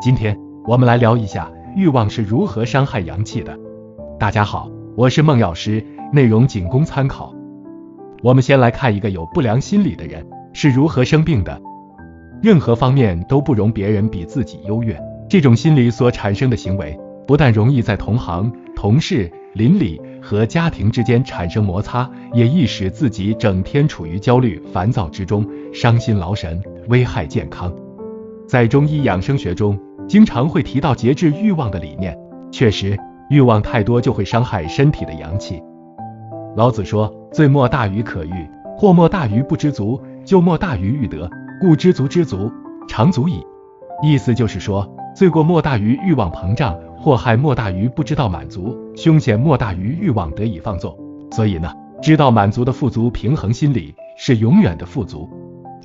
今天我们来聊一下欲望是如何伤害阳气的。大家好，我是孟药师，内容仅供参考。我们先来看一个有不良心理的人是如何生病的。任何方面都不容别人比自己优越，这种心理所产生的行为，不但容易在同行、同事、邻里和家庭之间产生摩擦，也易使自己整天处于焦虑、烦躁之中，伤心劳神，危害健康。在中医养生学中，经常会提到节制欲望的理念。确实，欲望太多就会伤害身体的阳气。老子说：“罪莫大于可欲，祸莫大于不知足，咎莫大于欲得。故知足知足，常足矣。”意思就是说，罪过莫大于欲望膨胀，祸害莫大于不知道满足，凶险莫大于欲望得以放纵。所以呢，知道满足的富足平衡心理是永远的富足。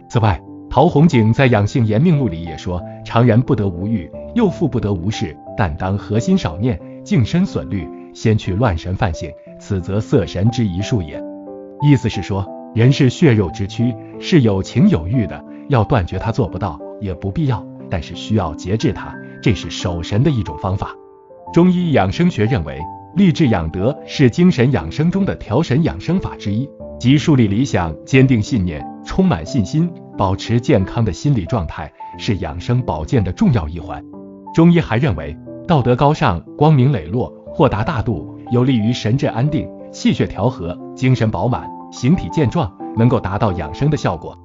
此外，陶弘景在《养性言命录》里也说：“常人不得无欲，又复不得无事，但当核心少念，静身损虑，先去乱神犯性，此则色神之一术也。”意思是说，人是血肉之躯，是有情有欲的，要断绝它做不到，也不必要，但是需要节制它，这是守神的一种方法。中医养生学认为，立志养德是精神养生中的调神养生法之一，即树立理想，坚定信念，充满信心。保持健康的心理状态是养生保健的重要一环。中医还认为，道德高尚、光明磊落、豁达大度，有利于神志安定、气血调和、精神饱满、形体健壮，能够达到养生的效果。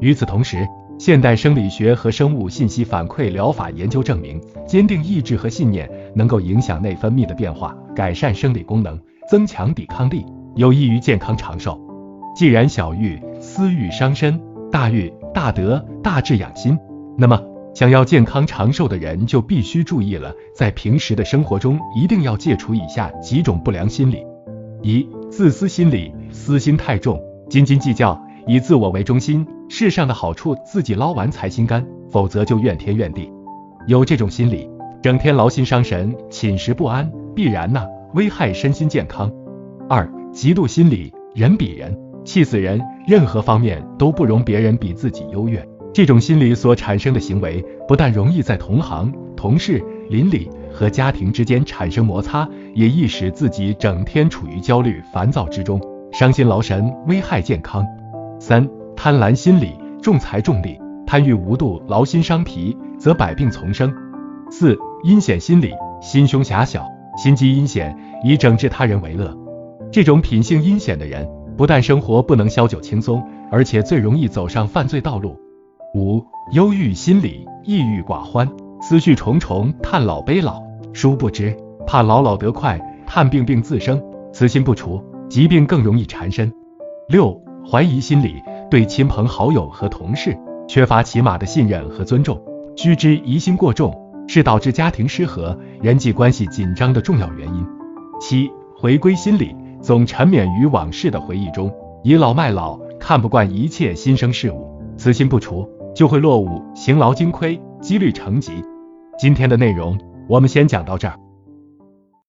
与此同时，现代生理学和生物信息反馈疗法研究证明，坚定意志和信念能够影响内分泌的变化，改善生理功能，增强抵抗力，有益于健康长寿。既然小欲、私欲伤身。大欲、大德、大智养心。那么，想要健康长寿的人就必须注意了，在平时的生活中一定要戒除以下几种不良心理：一、自私心理，私心太重，斤斤计较，以自我为中心，世上的好处自己捞完才心甘，否则就怨天怨地。有这种心理，整天劳心伤神，寝食不安，必然呐危害身心健康。二、嫉妒心理，人比人。气死人！任何方面都不容别人比自己优越。这种心理所产生的行为，不但容易在同行、同事、邻里和家庭之间产生摩擦，也易使自己整天处于焦虑、烦躁之中，伤心劳神，危害健康。三、贪婪心理，重财重利，贪欲无度，劳心伤脾，则百病丛生。四、阴险心理，心胸狭小，心机阴险，以整治他人为乐。这种品性阴险的人。不但生活不能消久轻松，而且最容易走上犯罪道路。五、忧郁心理，抑郁寡欢，思绪重重，叹老悲老，殊不知怕老老得快，叹病病自生，此心不除，疾病更容易缠身。六、怀疑心理，对亲朋好友和同事缺乏起码的信任和尊重，须知疑心过重是导致家庭失和、人际关系紧张的重要原因。七、回归心理。总沉湎于往事的回忆中，倚老卖老，看不惯一切新生事物，此心不除，就会落伍，行劳精亏，积虑成疾。今天的内容我们先讲到这儿。